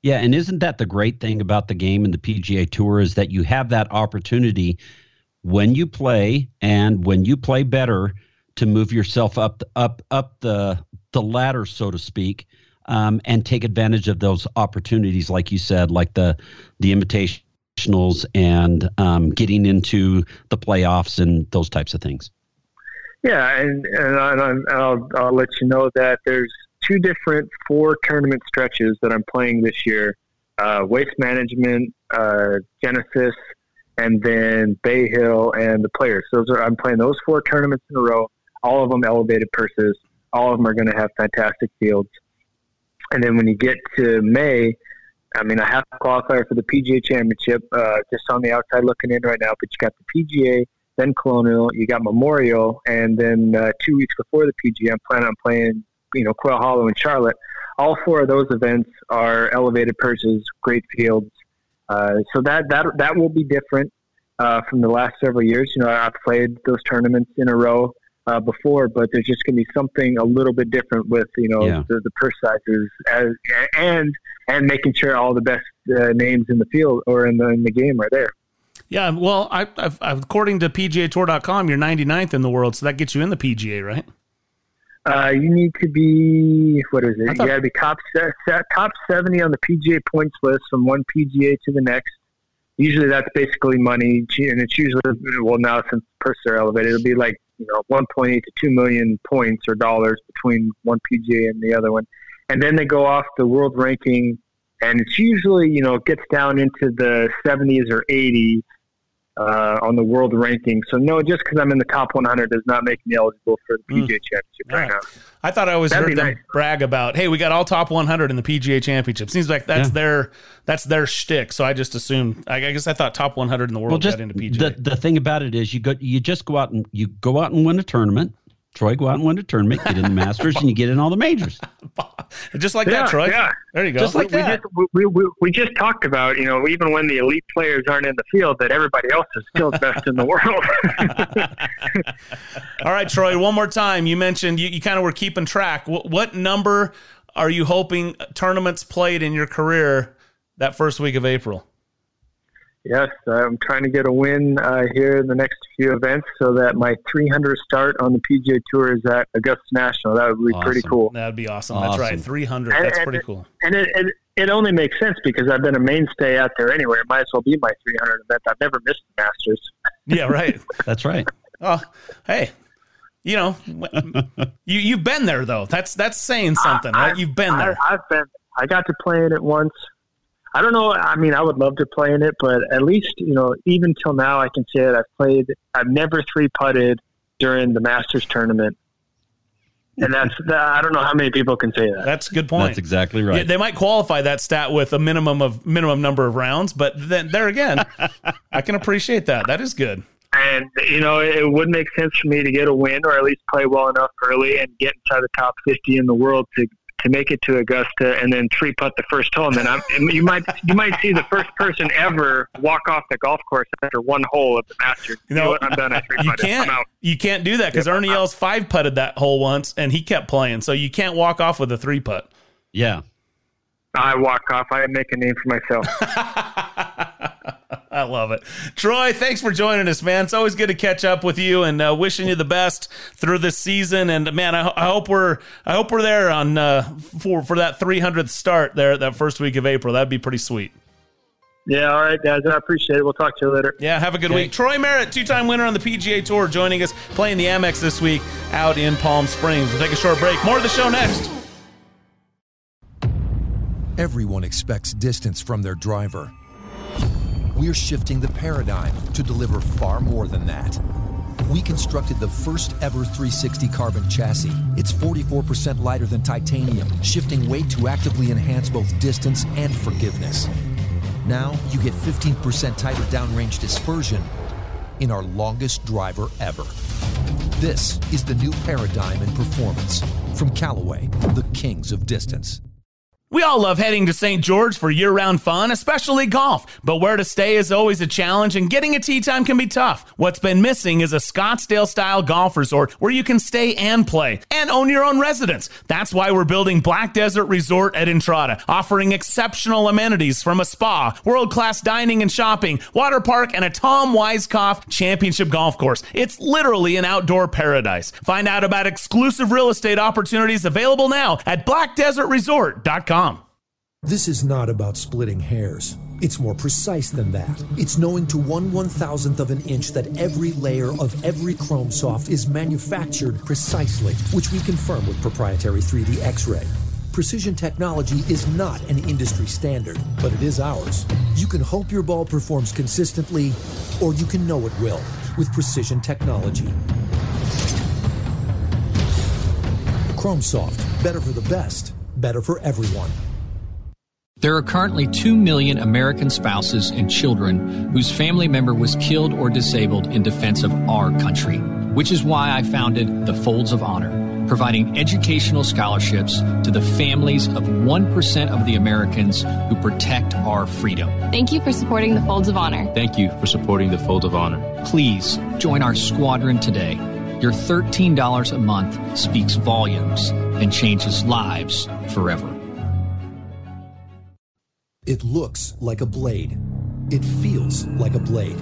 Speaker 3: Yeah, and isn't that the great thing about the game and the PGA Tour is that you have that opportunity when you play and when you play better to move yourself up up up the the ladder, so to speak, um, and take advantage of those opportunities, like you said, like the the invitationals and um, getting into the playoffs and those types of things.
Speaker 15: Yeah, and and, I, and I'll I'll let you know that there's two different four tournament stretches that I'm playing this year: uh, Waste Management, uh, Genesis, and then Bay Hill and the Players. Those are I'm playing those four tournaments in a row. All of them elevated purses. All of them are going to have fantastic fields. And then when you get to May, I mean, I have to qualify for the PGA Championship. Uh, just on the outside looking in right now, but you got the PGA, then Colonial, you got Memorial, and then uh, two weeks before the PGA, I'm planning on playing, you know, Quail Hollow and Charlotte. All four of those events are elevated purses, great fields. Uh, so that that that will be different uh, from the last several years. You know, I've played those tournaments in a row uh, before, but there's just going to be something a little bit different with you know
Speaker 3: Yeah.
Speaker 15: the, the purse sizes as, and and making sure all the best uh, names in the field or in the in the game are there.
Speaker 2: Yeah, well, I, I've, according to PGAtour.com, you're 99th in the world, so that gets you in the PGA, right?
Speaker 15: Uh, you need to be what is it?
Speaker 2: Thought-
Speaker 15: you got to be top se- top seventy on the PGA points list from one PGA to the next. Usually, that's basically money, and it's usually well now since purses are elevated, it'll be like you know one point eight to two million points or dollars between one PGA and the other one, and then they go off the world ranking, and it's usually you know it gets down into the seventies or eighties uh, on the world ranking. So no, just because I'm in the top 100 does not make me eligible for the PGA Championship right now.
Speaker 2: I thought I always
Speaker 15: That'd
Speaker 2: heard them
Speaker 15: nice.
Speaker 2: brag about, "Hey, we got all top 100 in the PGA Championship." Seems like that's
Speaker 3: Yeah.
Speaker 2: their that's their shtick. So I just assumed. I I guess I thought top 100 in the world
Speaker 3: Well, just
Speaker 2: got into PGA.
Speaker 3: the the thing about it is you go you just go out and you go out and win a tournament. Troy, go out and win a tournament, get in the Masters, and you get in all the majors. (laughs)
Speaker 2: just like
Speaker 15: Yeah,
Speaker 2: that, Troy.
Speaker 15: yeah.
Speaker 2: There you go.
Speaker 3: Just like
Speaker 15: we,
Speaker 3: that.
Speaker 15: Just, we, we, we just talked about, you know, even when the elite players aren't in the field, that everybody else is still the best in the world. (laughs)
Speaker 2: All right, Troy, one more time. You mentioned you, you kind of were keeping track. What, what number are you hoping tournaments played in your career that first week of April?
Speaker 15: Yes, I'm trying to get a win uh, here in the next few events so that my 300 start on the PGA Tour is at Augusta National. That would be pretty cool.
Speaker 2: That'd be awesome. That's right. 300.
Speaker 15: And-
Speaker 2: That's
Speaker 15: and
Speaker 2: pretty cool.
Speaker 15: And it, it, it only makes sense because I've been a mainstay out there anyway. It might as well be my 300 event. I've never missed the Masters. (laughs)
Speaker 2: Yeah, right.
Speaker 3: That's right.
Speaker 2: Oh, hey, you know, (laughs) you you've been there though. That's that's saying something, right? You've been there.
Speaker 15: I, I've been. I got to play in it once. I don't know. I mean, I would love to play in it, but at least you know, even till now, I can say that I've played. I've never three putted during the Masters tournament, and that's. I don't know how many people can say that.
Speaker 2: That's a good point.
Speaker 3: That's exactly
Speaker 2: Yeah,
Speaker 3: right.
Speaker 2: they might qualify that stat with a minimum of minimum number of rounds, but then there again, I can appreciate that. That is good.
Speaker 15: And you know, it would make sense for me to get a win, or at least play well enough early and get inside the top fifty in the world to to make it to Augusta, and then three putt the first hole. And then I'm, you might you might see the first person ever walk off the golf course after one hole of the Masters. You know what? I'm done. I three
Speaker 2: You.
Speaker 15: I'm
Speaker 2: can't
Speaker 15: out.
Speaker 2: you can't do that because Ernie Els five putted that hole once and he kept playing, so you can't walk off with a three putt.
Speaker 3: Yeah.
Speaker 15: I walk off. I make a name for myself. (laughs)
Speaker 2: I love it. Troy, thanks for joining us, man. It's always good to catch up with you and uh, wishing you the best through this season. And man, I, I hope we're I hope we're there on uh, for for that 300th start there that first week of April. That'd be pretty sweet.
Speaker 15: Yeah, all right, guys. I appreciate it. We'll talk to you later.
Speaker 2: Yeah, have a good week. Troy Merritt, two-time winner on the PGA Tour, joining us playing the Amex this week out in Palm Springs. We'll take a short break. More of the show next.
Speaker 14: Everyone expects distance from their driver. We're shifting the paradigm to deliver far more than that. We constructed the first ever 360 carbon chassis. It's 44% lighter than titanium, shifting weight to actively enhance both distance and forgiveness. Now you get 15% tighter downrange dispersion in our longest driver ever. This is the new paradigm in performance from Callaway, the kings of distance.
Speaker 2: We all love heading to St. George for year round fun, especially golf. But where to stay is always a challenge, and getting a tee time can be tough. What's been missing is a Scottsdale style golf resort where you can stay and play and own your own residence. That's why we're building Black Desert Resort at Entrada, offering exceptional amenities from a spa, world class dining and shopping, water park, and a Tom Weiskopf championship golf course. It's literally an outdoor paradise. Find out about exclusive real estate opportunities available now at blackdesertresort.com.
Speaker 16: This is not about splitting hairs. It's more precise than that. It's knowing to one one thousandth of an inch that every layer of every Chrome Soft is manufactured precisely, which we confirm with proprietary 3D X-ray. Precision technology is not an industry standard, but it is ours. You can hope your ball performs consistently, or you can know it will with precision technology. Chrome Soft, better for the best, better for everyone.
Speaker 17: There are currently 2 million American spouses and children whose family member was killed or disabled in defense of our country, which is why I founded the Folds of Honor, providing educational scholarships to the families of 1% of the Americans who protect our freedom.
Speaker 18: Thank you for supporting the Folds of Honor.
Speaker 17: Thank you for supporting the Folds of Honor. Please join our squadron today. Your $13 a month speaks volumes and changes lives forever.
Speaker 16: It looks like a blade. It feels like a blade,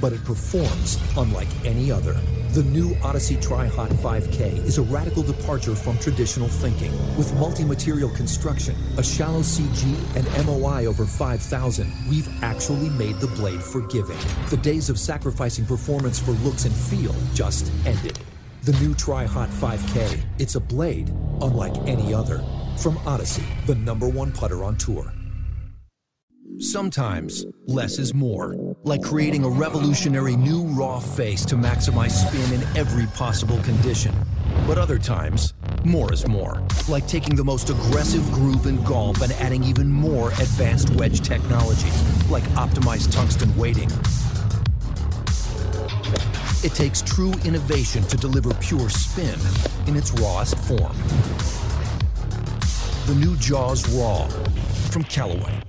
Speaker 16: but it performs unlike any other. The new Odyssey Tri-Hot 5K is a radical departure from traditional thinking. With multi-material construction, a shallow CG, and MOI over 5,000, we've actually made the blade forgiving. The days of sacrificing performance for looks and feel just ended. The new Tri-Hot 5K, it's a blade unlike any other. From Odyssey, the number one putter on tour. Sometimes less is more, like creating a revolutionary new raw face to maximize spin in every possible condition. But other times, more is more, like taking the most aggressive groove in golf and adding even more advanced wedge technology, like optimized tungsten weighting. It takes true innovation to deliver pure spin in its rawest form. The new Jaws Raw from Callaway.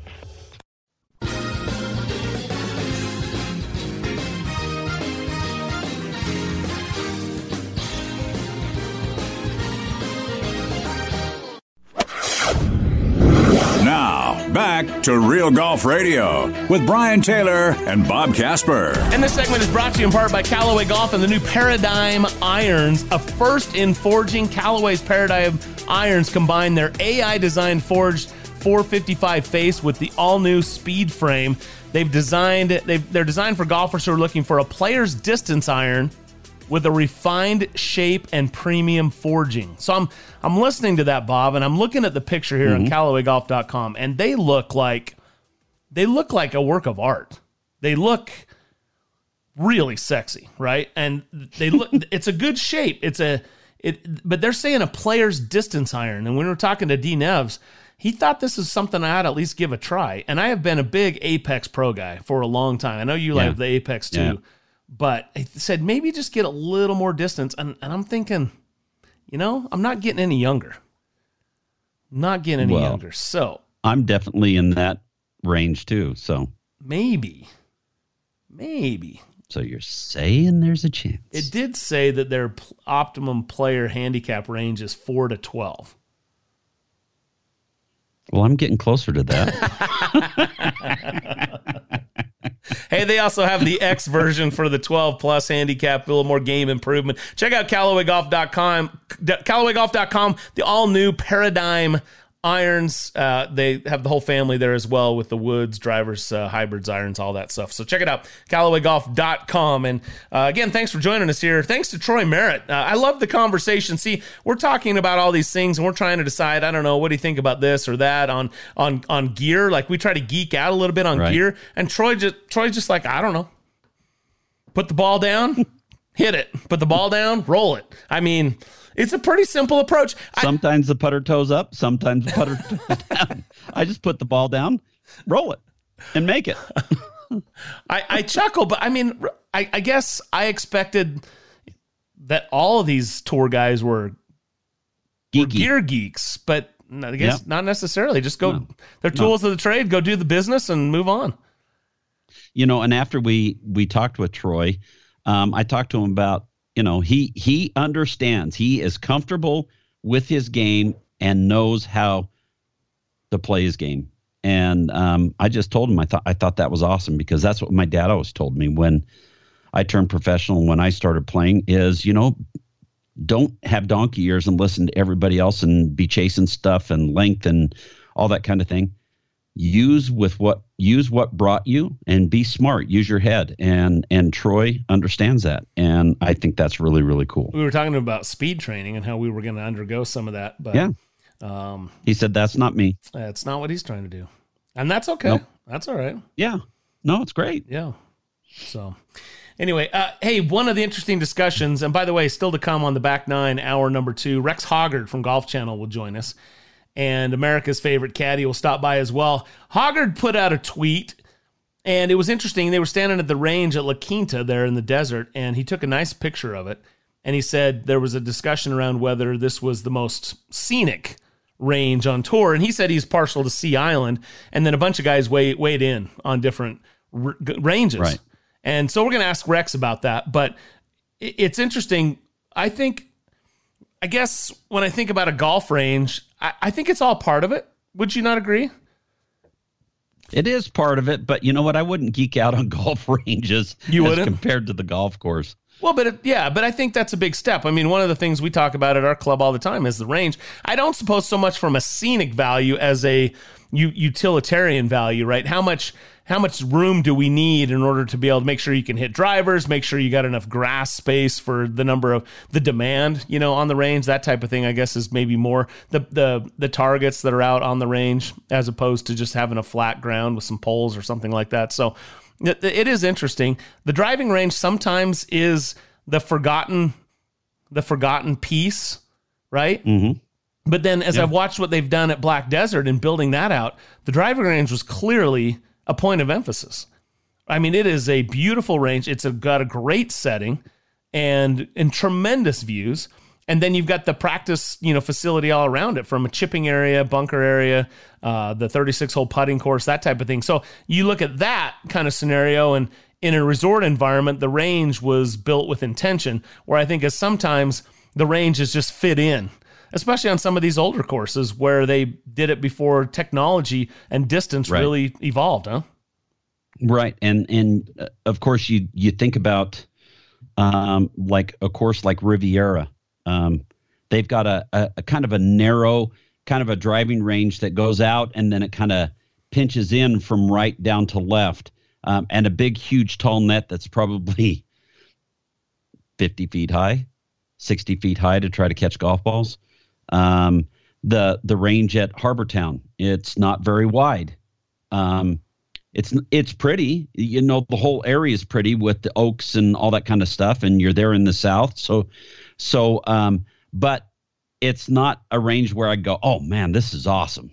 Speaker 1: To Real Golf Radio with Brian Taylor and Bob Casper.
Speaker 2: And this segment is brought to you in part by Callaway Golf and the new Paradigm Irons, a first in forging. Callaway's Paradigm Irons combine their AI designed forged 455 face with the all new speed frame. They've designed they've, they're designed for golfers who are looking for a player's distance iron with a refined shape and premium forging. So I'm I'm listening to that, Bob, and I'm looking at the picture here
Speaker 3: Mhm.
Speaker 2: on CallawayGolf.com, and they look like they look like a work of art. They look really sexy, right? And they look (laughs) it's a good shape. It's a it but they're saying a player's distance iron. And when we are talking to D Nevs, he thought this is something I ought to at least give a try. And I have been a big Apex Pro guy for a long time. I know you
Speaker 3: Yeah.
Speaker 2: like the Apex too.
Speaker 3: Yeah.
Speaker 2: But he said maybe just get a little more distance. And, and I'm thinking, you know, I'm not getting any younger. Not getting any
Speaker 3: Well.
Speaker 2: younger. So
Speaker 3: I'm definitely in that range too. So,
Speaker 2: maybe, maybe.
Speaker 3: so you're saying there's a chance?
Speaker 2: It did say that their optimum player handicap range is 4 to 12.
Speaker 3: Well, I'm getting closer to that. (laughs)
Speaker 2: Hey, they also have the X version for the 12 plus handicap, a little more game improvement. Check out CallawayGolf.com, CallawayGolf.com, the all new Paradigm irons. Uh, they have the whole family there as well with the woods, drivers, uh, hybrids, irons, all that stuff. So check it out, CallawayGolf.com. And uh, again, thanks for joining us here. Thanks to Troy Merritt. Uh, I love the conversation. See, we're talking about all these things and we're trying to decide, I don't know, what do you think about this or that on on on gear? Like we try to geek out a little bit on
Speaker 3: Right.
Speaker 2: gear. And Troy just Troy's just like, I don't know. Put the ball down, (laughs) hit it. Put the ball down, roll it. I mean, it's a pretty simple approach. I,
Speaker 3: sometimes the putter toes up, sometimes the putter (laughs) toes down. I just put the ball down, roll it, and make it. (laughs)
Speaker 2: I, I chuckle, but I mean, I, I guess I expected that all of these tour guys were, were gear geeks, but I guess not necessarily. Just go. No. They're tools no. of the trade. Go do the business and move on.
Speaker 3: You know, and after we we talked with Troy, um, I talked to him about you know he he understands. He is comfortable with his game and knows how to play his game. And um, I just told him I thought I thought that was awesome because that's what my dad always told me when I turned professional and when I started playing is you know don't have donkey ears and listen to everybody else and be chasing stuff and length and all that kind of thing. Use with what use what brought you and be smart. Use your head and and Troy understands that and I think that's really really cool.
Speaker 2: We were talking about speed training and how we were going to undergo some of that, but
Speaker 3: yeah, um, he said that's not me.
Speaker 2: That's not what he's trying to do, and that's okay. Nope. That's all right.
Speaker 3: Yeah, no, it's great.
Speaker 2: Yeah. So, Anyway, uh, hey, one of the interesting discussions, and by the way, still to come on the back nine, hour number two, Rex Hoggard from Golf Channel will join us, and America's favorite caddy will stop by as well. Hoggard put out a tweet, and it was interesting. They were standing at the range at La Quinta there in the desert, and he took a nice picture of it. And he said there was a discussion around whether this was the most scenic range on tour, and he said he's partial to Sea Island, and then a bunch of guys weighed, weighed in on different r- ranges.
Speaker 3: Right.
Speaker 2: And so we're going to ask Rex about that. But it's interesting. I think, I guess when I think about a golf range, I, I think it's all part of it. Would you not agree?
Speaker 3: It is part of it, but you know what? I wouldn't geek out on (laughs) golf ranges
Speaker 2: you wouldn't?
Speaker 3: compared to the golf course.
Speaker 2: Well, but it, yeah, but I think that's a big step. I mean, one of the things we talk about at our club all the time is the range. I don't suppose so much from a scenic value as a utilitarian value, right? How much how much room do we need in order to be able to make sure you can hit drivers, make sure you got enough grass space for the number of the demand, you know, on the range, that type of thing, I guess is maybe more the the the targets that are out on the range as opposed to just having a flat ground with some poles or something like that. So it, is interesting. The driving range sometimes is the forgotten the forgotten piece, right?
Speaker 3: Mm-hmm.
Speaker 2: But then as yeah. I've watched what they've done at Black Desert and building that out, the driving range was clearly a point of emphasis. I mean, it is a beautiful range. It's a, got a great setting and and tremendous views. And then you've got the practice, you know, facility all around it, from a chipping area, bunker area, uh, the 36 hole putting course, that type of thing. So you look at that kind of scenario, and in a resort environment, the range was built with intention. Where I think is sometimes the range is just fit in especially on some of these older courses where they did it before technology and distance right. really evolved, huh?
Speaker 3: Right, and and uh, of course you you think about um, like a course like Riviera. Um, they've got a, a, a kind of a narrow kind of a driving range that goes out and then it kind of pinches in from right down to left, um, and a big, huge, tall net that's probably (laughs) 50 feet high, 60 feet high to try to catch golf balls. Um, the the range at Harbour Town it's not very wide. Um, it's it's pretty, you know. The whole area is pretty with the oaks and all that kind of stuff, and you're there in the south. So, so, um, but it's not a range where I go, oh man, this is awesome.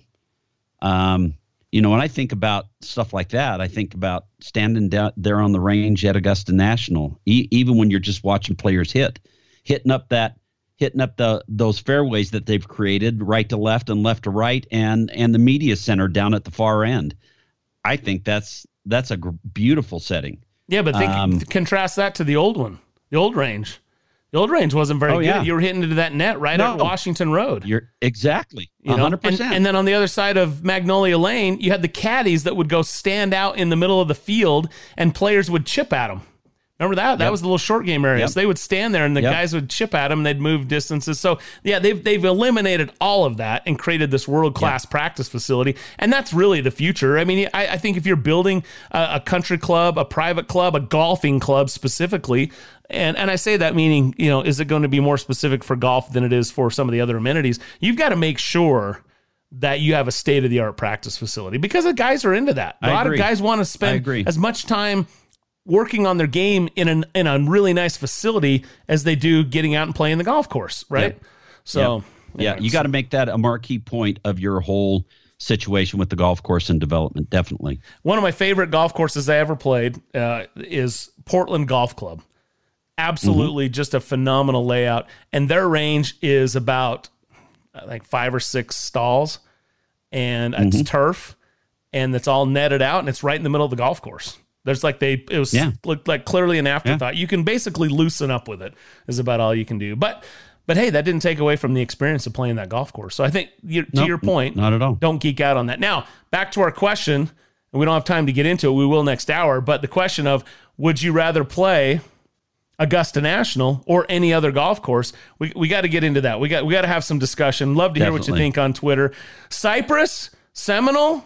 Speaker 3: Um, you know, when I think about stuff like that, I think about standing down there on the range at Augusta National, e- even when you're just watching players hit, hitting up that hitting up the those fairways that they've created right to left and left to right and and the media center down at the far end i think that's that's a g- beautiful setting
Speaker 2: yeah but think, um, contrast that to the old one the old range the old range wasn't very oh, good. Yeah. You were hitting into that net right no. at Washington Road.
Speaker 3: You're exactly you know? 100%.
Speaker 2: And, and, then on the other side of Magnolia Lane, you had the caddies that would go stand out in the middle of the field and players would chip at them. Remember that? That yep. was the little short game area. Yep. So they would stand there and the yep. guys would chip at them and they'd move distances. So yeah, they've they've eliminated all of that and created this world class practice facility. And that's really the future. I mean, I, I think if you're building a, a, country club, a private club, a golfing club specifically, and and I say that meaning, you know, is it going to be more specific for golf than it is for some of the other amenities? You've got to make sure that you have a state of the art practice facility because the guys are into that. A
Speaker 3: I
Speaker 2: lot
Speaker 3: agree.
Speaker 2: of guys want to spend as much time working on their game in an in a really nice facility as they do getting out and playing the golf course, right? Yep. So
Speaker 3: yep. yeah, you got to make that a marquee point of your whole situation with the golf course and development. Definitely.
Speaker 2: One of my favorite golf courses I ever played uh, is Portland Golf Club. Absolutely, mm-hmm. just a phenomenal layout, and their range is about like five or six stalls, and it's
Speaker 3: Mm-hmm.
Speaker 2: turf, and it's all netted out, and it's right in the middle of the golf course. There's like they it was
Speaker 3: Yeah.
Speaker 2: looked like clearly an afterthought. You can basically loosen up with it is about all you can do. But but hey, that didn't take away from the experience of playing that golf course. So I think you, to
Speaker 3: Nope,
Speaker 2: your point,
Speaker 3: not at all.
Speaker 2: Don't geek out on that. Now back to our question, and we don't have time to get into it. We will next hour. But the question of would you rather play Augusta National or any other golf course? We we got to get into that. We got we got to have some discussion. Love to hear what you think on Twitter. Cypress, Seminole,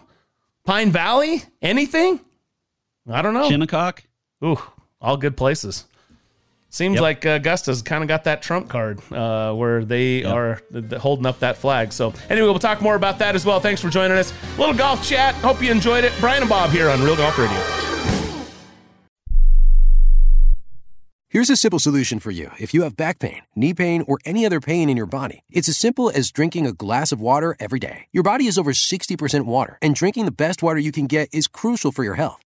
Speaker 2: Pine Valley, anything? I don't know.
Speaker 3: Shinnecock.
Speaker 2: Ooh, all good places. Seems
Speaker 3: Yep.
Speaker 2: like Augusta's kind of got that trump card uh, where they are th- th- holding up that flag. So, anyway, we'll talk more about that as well. Thanks for joining us. Little golf chat. Hope you enjoyed it. Brian and Bob here on Real Golf Radio.
Speaker 19: Here's a simple solution for you if you have back pain, knee pain, or any other pain in your body. It's as simple as drinking a glass of water every day. Your body is over 60% water, and drinking the best water you can get is crucial for your health.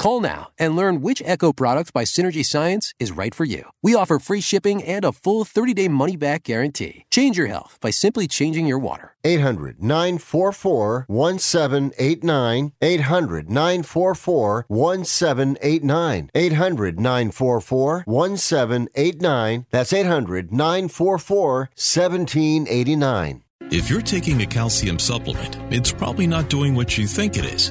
Speaker 19: Call now and learn which Echo product by Synergy Science is right for you. We offer free shipping and a full 30 day money back guarantee. Change your health by simply changing your water.
Speaker 11: 800 944 1789. 800 944 1789. 800 944 1789. That's 800 944 1789.
Speaker 20: If you're taking a calcium supplement, it's probably not doing what you think it is.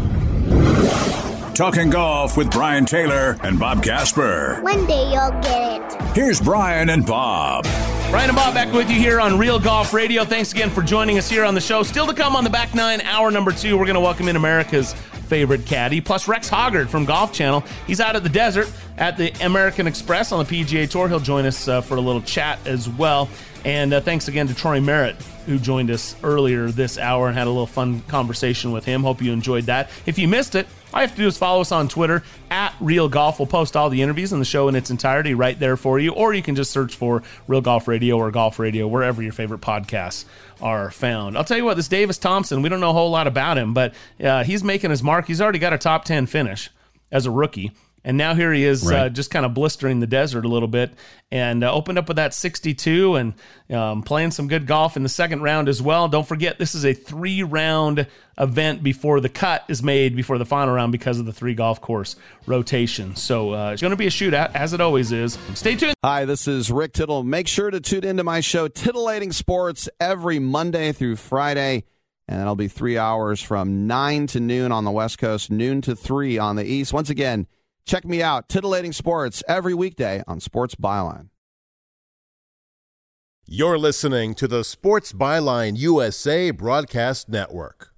Speaker 1: Talking golf with Brian Taylor and Bob Casper.
Speaker 21: One day you'll get it.
Speaker 1: Here's Brian and Bob.
Speaker 2: Brian and Bob back with you here on Real Golf Radio. Thanks again for joining us here on the show. Still to come on the back nine, hour number two, we're going to welcome in America's favorite caddy, plus Rex Hoggard from Golf Channel. He's out at the desert at the American Express on the PGA Tour. He'll join us uh, for a little chat as well. And uh, thanks again to Troy Merritt, who joined us earlier this hour and had a little fun conversation with him. Hope you enjoyed that. If you missed it, all you have to do is follow us on Twitter at Real Golf. We'll post all the interviews and the show in its entirety right there for you, or you can just search for Real Golf Radio or Golf Radio wherever your favorite podcasts are found. I'll tell you what, this Davis Thompson, we don't know a whole lot about him, but uh, he's making his mark. He's already got a top 10 finish as a rookie. And now here he is, uh,
Speaker 3: Right.
Speaker 2: uh, just kind of blistering the desert a little bit, and uh, opened up with that 62 and um, playing some good golf in the second round as well. Don't forget, this is a three round event before the cut is made before the final round because of the three golf course rotation. So uh, it's going to be a shootout as it always is. Stay tuned.
Speaker 22: Hi, this is Rick Tittle. Make sure to tune into my show, Titillating Sports, every Monday through Friday. And that'll be three hours from 9 to noon on the West Coast, noon to 3 on the East. Once again, check me out, Titillating Sports, every weekday on Sports Byline.
Speaker 23: You're listening to the Sports Byline USA Broadcast Network.